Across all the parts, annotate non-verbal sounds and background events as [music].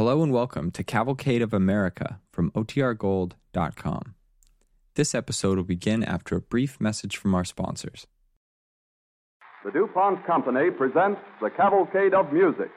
Hello and welcome to Cavalcade of America from OTRGold.com. This episode will begin after a brief message from our sponsors. The DuPont Company presents the Cavalcade of Music.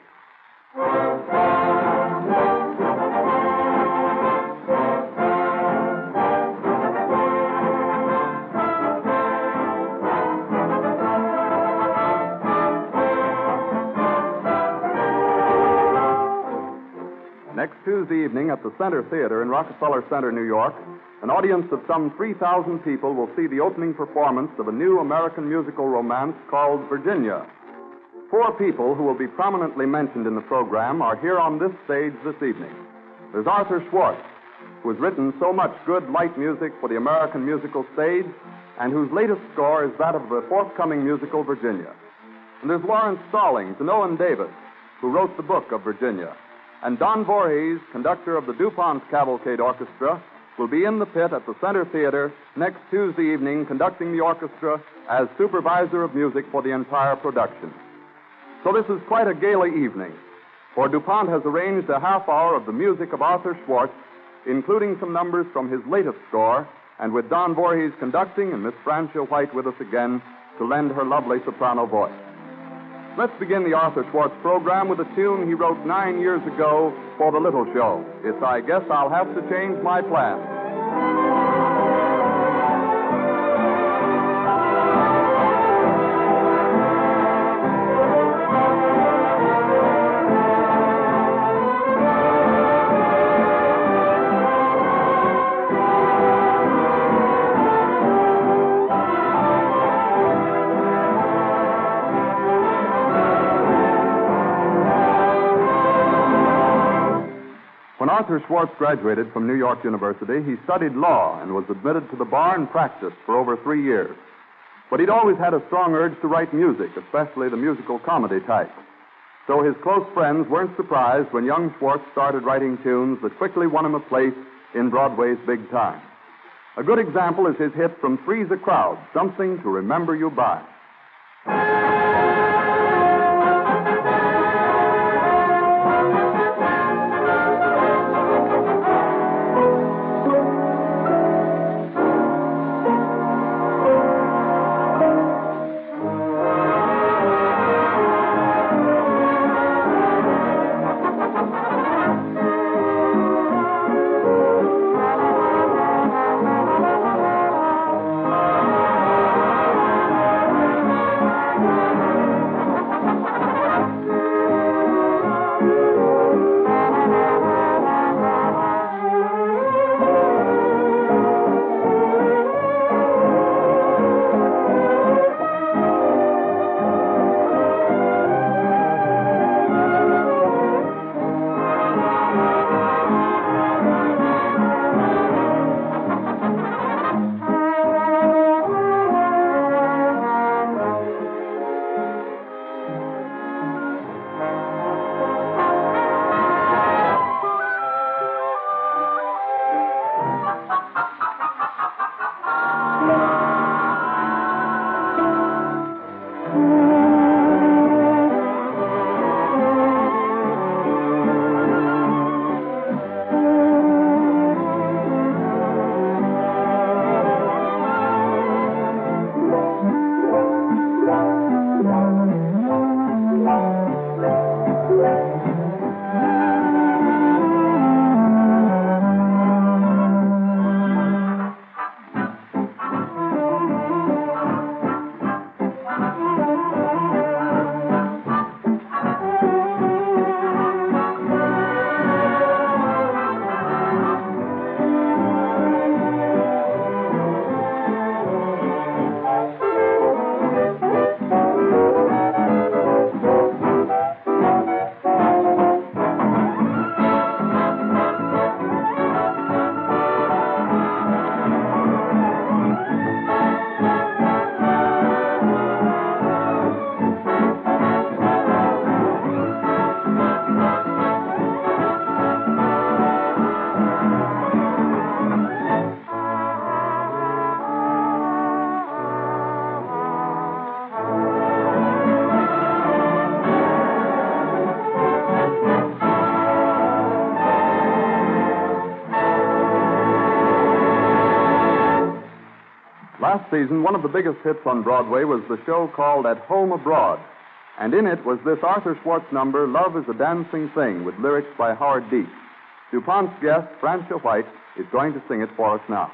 Next Tuesday evening at the Center Theater in Rockefeller Center, New York, an audience of some 3,000 people will see the opening performance of a new American musical romance called Virginia. Four people who will be prominently mentioned in the program are here on this stage this evening. There's Arthur Schwartz, who has written so much good light music for the American musical stage and whose latest score is that of the forthcoming musical Virginia. And there's Laurence Stallings and Owen Davis, who wrote the book of Virginia. And Don Voorhees, conductor of the DuPont Cavalcade Orchestra, will be in the pit at the Center Theater next Tuesday evening conducting the orchestra as supervisor of music for the entire production. So this is quite a gala evening, for DuPont has arranged a half hour of the music of Arthur Schwartz, including some numbers from his latest score, and with Don Voorhees conducting and Miss Francia White with us again to lend her lovely soprano voice. Let's begin the Arthur Schwartz program with a tune he wrote nine years ago for The Little Show. It's I Guess I'll Have to Change My Plan. Arthur Schwartz graduated from New York University, he studied law and was admitted to the bar and practiced for over three years. But he'd always had a strong urge to write music, especially the musical comedy type. So his close friends weren't surprised when young Schwartz started writing tunes that quickly won him a place in Broadway's big time. A good example is his hit from Three's a Crowd, Something to Remember You By. Season, one of the biggest hits on Broadway was the show called At Home Abroad. And in it was this Arthur Schwartz number, Love is a Dancing Thing, with lyrics by Howard Dietz. DuPont's guest, Francia White, is going to sing it for us now.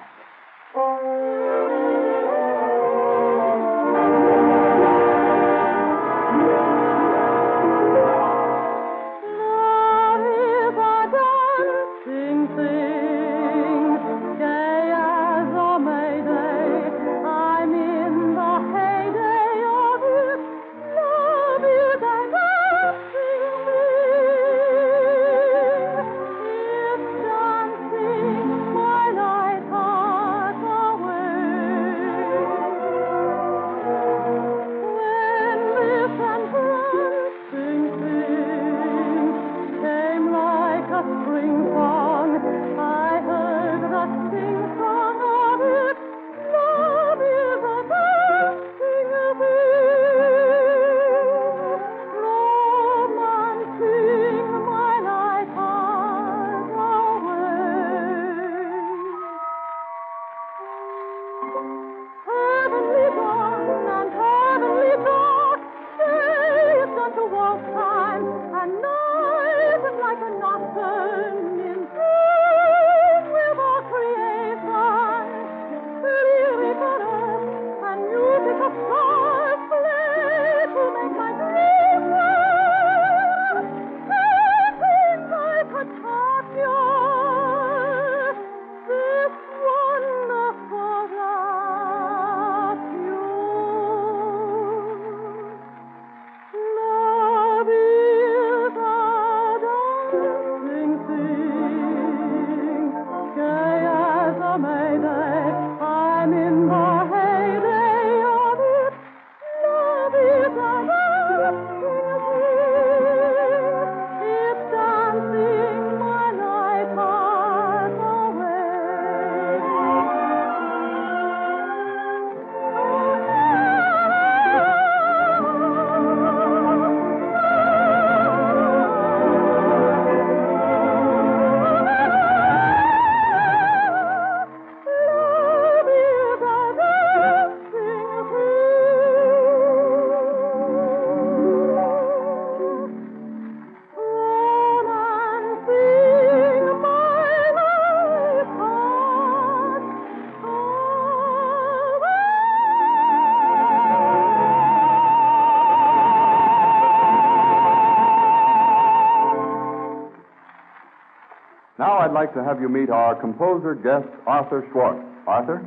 Like to have you meet our composer guest, Arthur Schwartz. Arthur?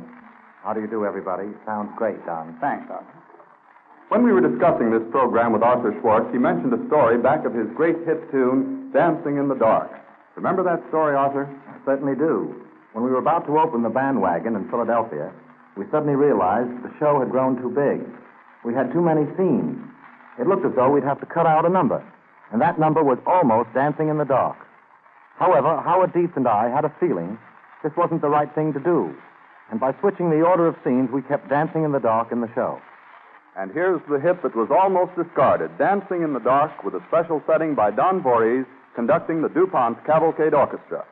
How do you do, everybody? Sounds great, Don. Thanks, Arthur. When we were discussing this program with Arthur Schwartz, he mentioned a story back of his great hit tune, Dancing in the Dark. Remember that story, Arthur? I certainly do. When we were about to open the bandwagon in Philadelphia, we suddenly realized the show had grown too big. We had too many scenes. It looked as though we'd have to cut out a number. And that number was almost Dancing in the Dark. However, Howard Dietz and I had a feeling this wasn't the right thing to do. And by switching the order of scenes, we kept Dancing in the Dark in the show. And here's the hit that was almost discarded Dancing in the Dark with a special setting by Don Voorhees conducting the DuPont Cavalcade Orchestra.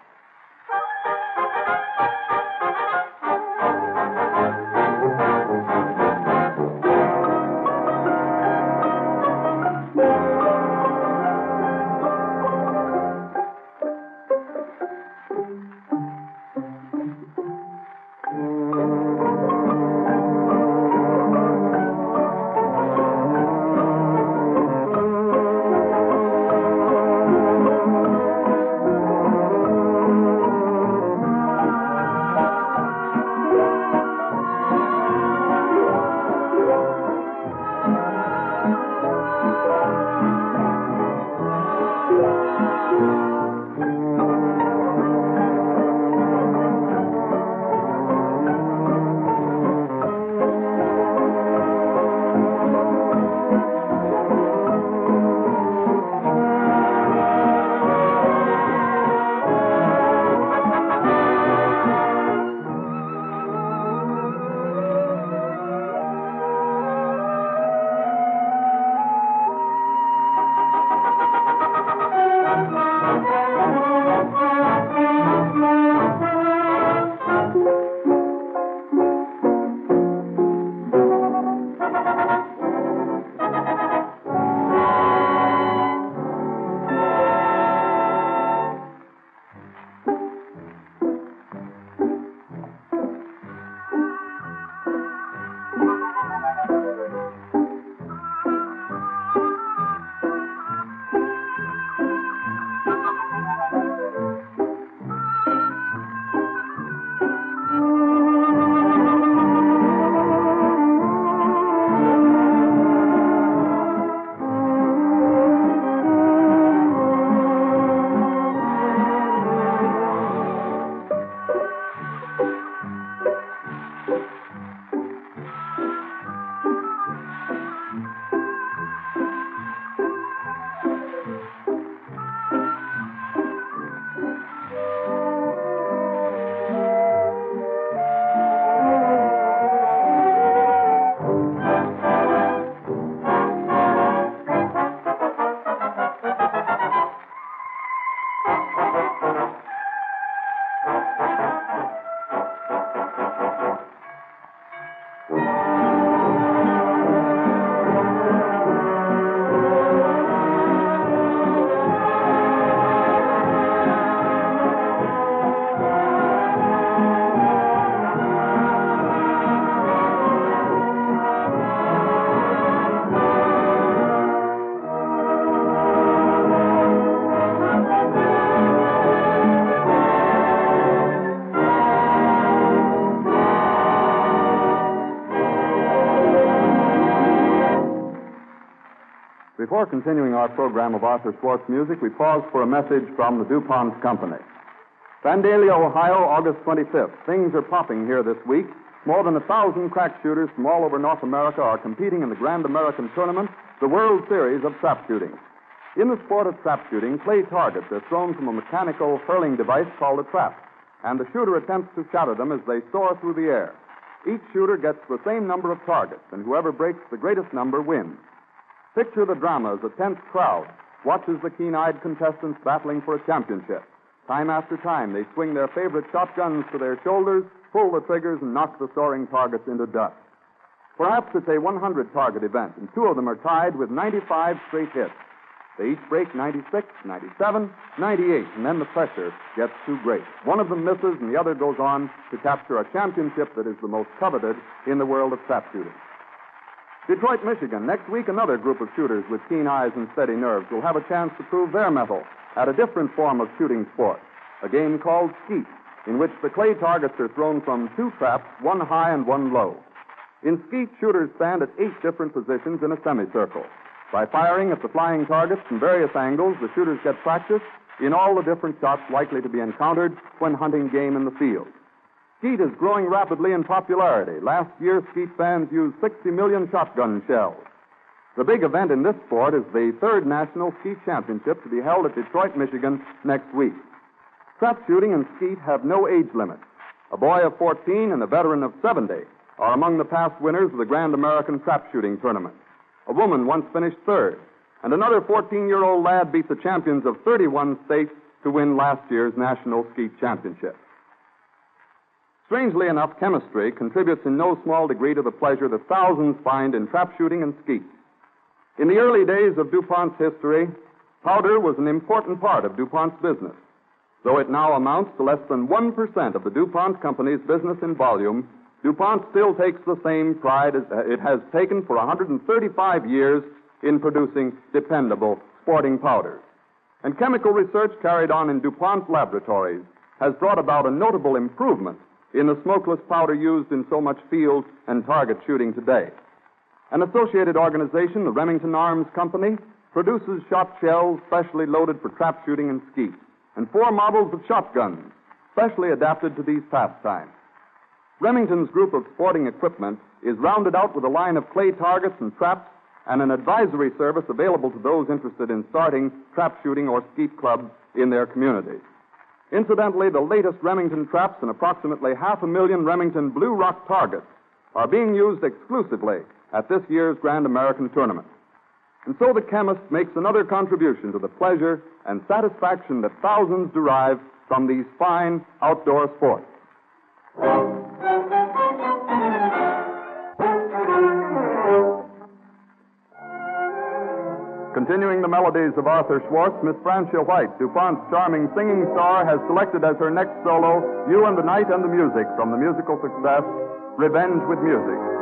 Continuing our program of Arthur Schwartz music, we pause for a message from the DuPont Company. Vandalia, Ohio, August 25th. Things are popping here this week. More than a thousand crack shooters from all over North America are competing in the Grand American Tournament, the World Series of Trap Shooting. In the sport of trap shooting, clay targets are thrown from a mechanical hurling device called a trap, and the shooter attempts to shatter them as they soar through the air. Each shooter gets the same number of targets, and whoever breaks the greatest number wins. Picture the drama as a tense crowd watches the keen eyed contestants battling for a championship. Time after time, they swing their favorite shotguns to their shoulders, pull the triggers, and knock the soaring targets into dust. Perhaps it's a 100 target event, and two of them are tied with 95 straight hits. They each break 96, 97, 98, and then the pressure gets too great. One of them misses, and the other goes on to capture a championship that is the most coveted in the world of trap shooting. Detroit, Michigan. Next week, another group of shooters with keen eyes and steady nerves will have a chance to prove their mettle at a different form of shooting sport, a game called skeet, in which the clay targets are thrown from two traps, one high and one low. In skeet, shooters stand at eight different positions in a semicircle. By firing at the flying targets from various angles, the shooters get practice in all the different shots likely to be encountered when hunting game in the field. Skeet is growing rapidly in popularity. Last year, skeet fans used 60 million shotgun shells. The big event in this sport is the third National Skeet Championship to be held at Detroit, Michigan next week. Trap shooting and skeet have no age limit. A boy of 14 and a veteran of 70 are among the past winners of the Grand American Trap Shooting Tournament. A woman once finished third, and another 14 year old lad beat the champions of 31 states to win last year's National Skeet Championship. Strangely enough, chemistry contributes in no small degree to the pleasure that thousands find in trap shooting and skeet. In the early days of DuPont's history, powder was an important part of DuPont's business. Though it now amounts to less than 1% of the DuPont company's business in volume, DuPont still takes the same pride as uh, it has taken for 135 years in producing dependable sporting powders. And chemical research carried on in DuPont's laboratories has brought about a notable improvement in the smokeless powder used in so much field and target shooting today. An associated organization, the Remington Arms Company, produces shot shells specially loaded for trap shooting and skeet, and four models of shotguns specially adapted to these pastimes. Remington's group of sporting equipment is rounded out with a line of clay targets and traps and an advisory service available to those interested in starting trap shooting or skeet clubs in their communities. Incidentally, the latest Remington traps and approximately half a million Remington Blue Rock targets are being used exclusively at this year's Grand American Tournament. And so the chemist makes another contribution to the pleasure and satisfaction that thousands derive from these fine outdoor sports. Continuing the melodies of Arthur Schwartz, Miss Francia White, DuPont's charming singing star, has selected as her next solo You and the Night and the Music from the musical success Revenge with Music.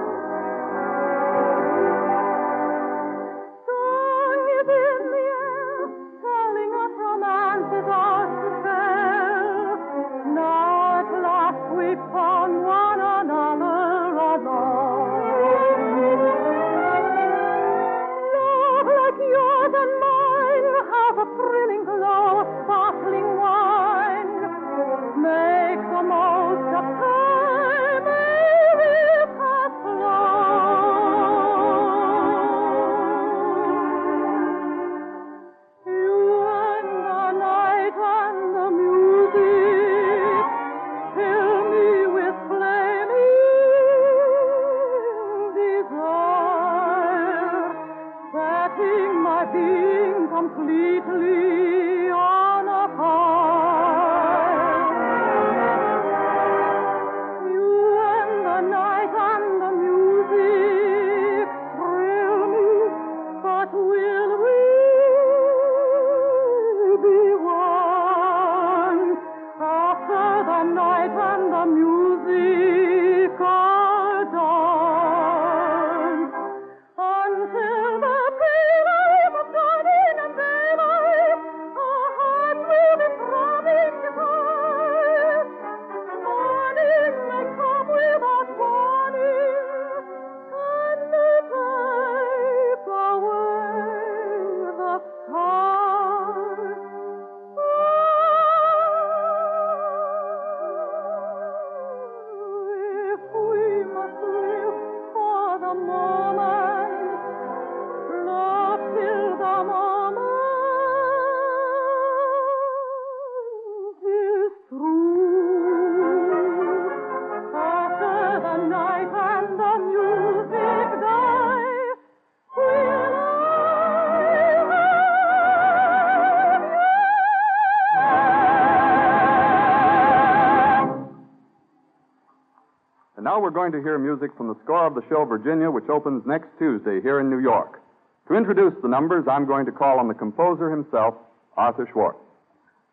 We're going to hear music from the score of the show Virginia, which opens next Tuesday here in New York. To introduce the numbers, I'm going to call on the composer himself, Arthur Schwartz.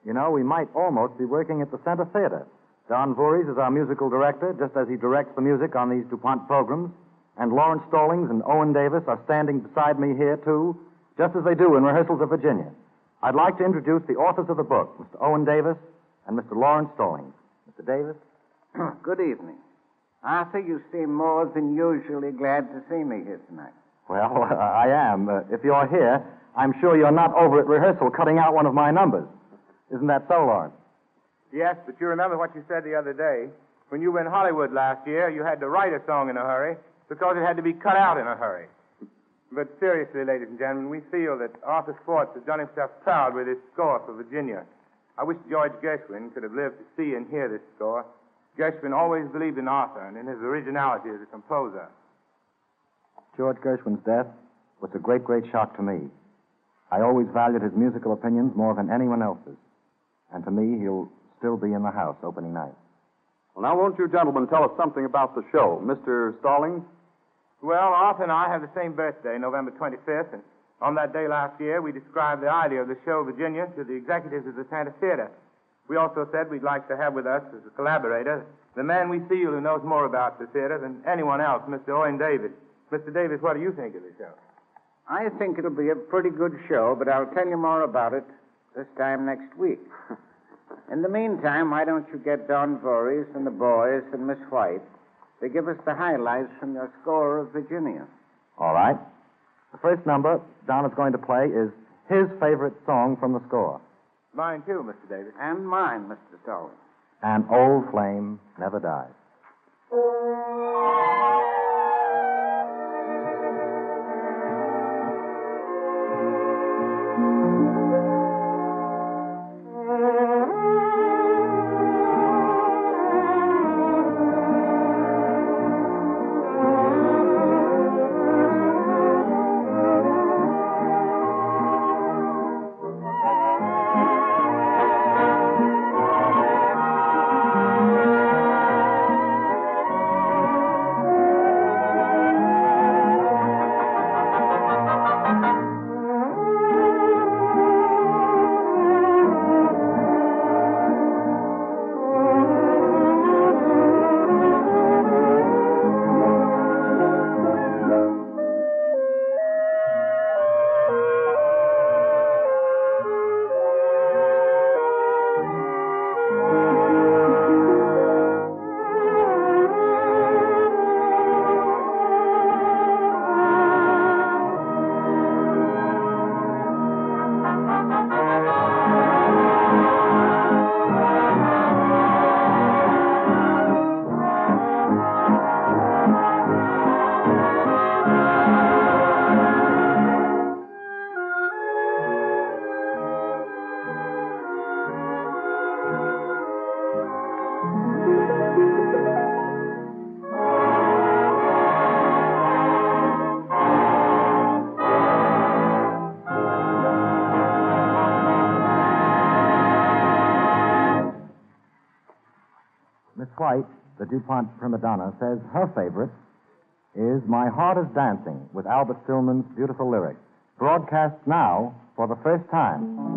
You know, we might almost be working at the Center Theater. Don Voorhees is our musical director, just as he directs the music on these DuPont programs. And Laurence Stallings and Owen Davis are standing beside me here, too, just as they do in rehearsals of Virginia. I'd like to introduce the authors of the book, Mr. Owen Davis and Mr. Laurence Stallings. Mr. Davis? [clears throat] Good evening. Arthur, you seem more than usually glad to see me here tonight. Well, [laughs] I am. Uh, if you're here, I'm sure you're not over at rehearsal cutting out one of my numbers. Isn't that so, Laurence? Yes, but you remember what you said the other day. When you were in Hollywood last year, you had to write a song in a hurry because it had to be cut out in a hurry. But seriously, ladies and gentlemen, we feel that Arthur Schwartz has done himself proud with his score for Virginia. I wish George Gershwin could have lived to see and hear this score. Gershwin always believed in Arthur and in his originality as a composer. George Gershwin's death was a great, great shock to me. I always valued his musical opinions more than anyone else's. And to me, he'll still be in the house opening night. Well, now, won't you gentlemen tell us something about the show? Mr. Stallings? Well, Arthur and I have the same birthday, November 25th, and on that day last year, we described the idea of the show, Virginia, to the executives of the Center Theater. We also said we'd like to have with us as a collaborator the man we feel who knows more about the theater than anyone else, Mr. Owen Davis. Mr. Davis, what do you think of the show? I think it'll be a pretty good show, but I'll tell you more about it this time next week. [laughs] In the meantime, why don't you get Don Voorhees and the boys and Miss White to give us the highlights from your score of Virginia? All right. The first number Don is going to play is his favorite song from the score. Mine too, Mr. Davis. And mine, Mr. Stallings. An old flame never dies. DuPont prima donna, says her favorite is My Heart is Dancing with Albert Stillman's beautiful lyrics, broadcast now for the first time.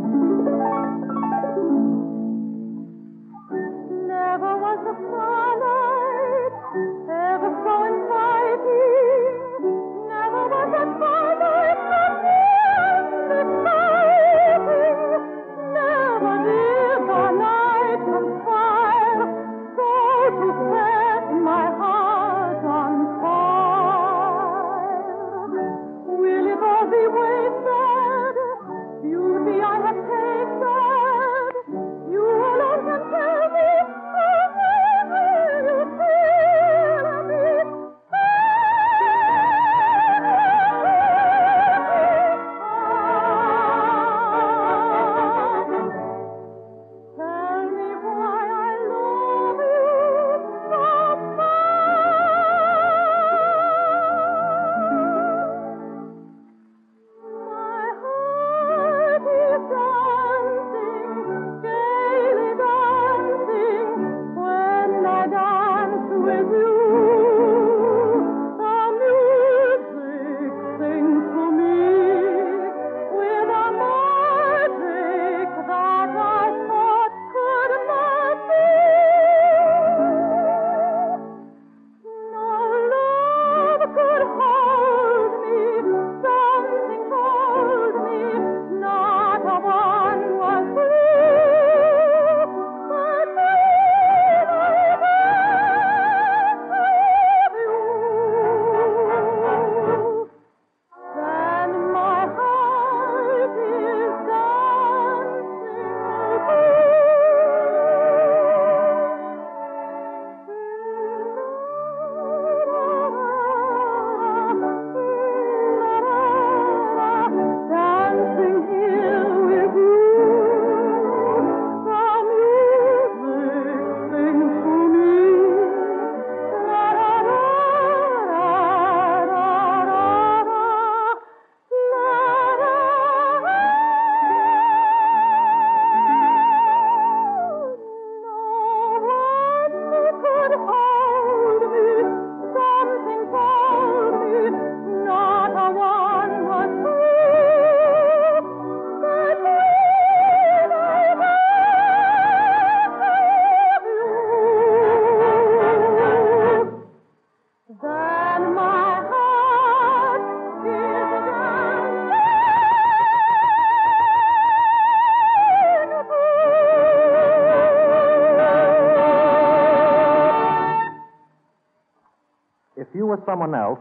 Someone Else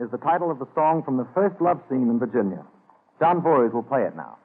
is the title of the song from the first love scene in Virginia. Don Voorhees will play it now.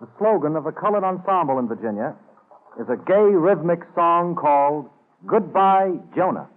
The slogan of a colored ensemble in Virginia is a gay rhythmic song called Goodbye, Jonah.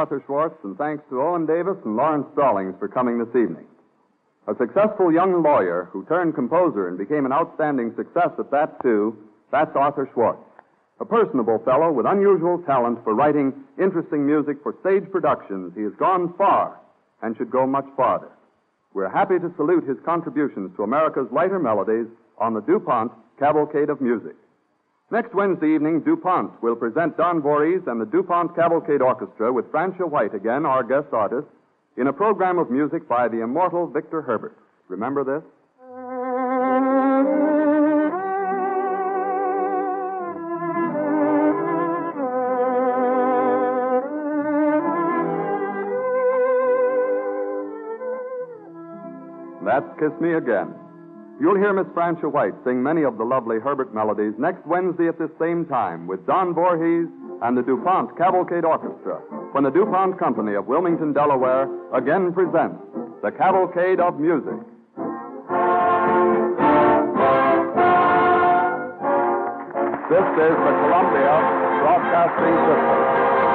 Arthur Schwartz, and thanks to Owen Davis and Laurence Stallings for coming this evening. A successful young lawyer who turned composer and became an outstanding success at that, too, that's Arthur Schwartz. A personable fellow with unusual talent for writing interesting music for stage productions, he has gone far and should go much farther. We're happy to salute his contributions to America's lighter melodies on the DuPont Cavalcade of Music. Next Wednesday evening, DuPont will present Don Voorhees and the DuPont Cavalcade Orchestra with Francia White again, our guest artist, in a program of music by the immortal Victor Herbert. Remember this? That's Kiss Me Again. You'll hear Miss Francia White sing many of the lovely Herbert melodies next Wednesday at this same time with Don Voorhees and the DuPont Cavalcade Orchestra when the DuPont Company of Wilmington, Delaware again presents the Cavalcade of Music. This is the Columbia Broadcasting System.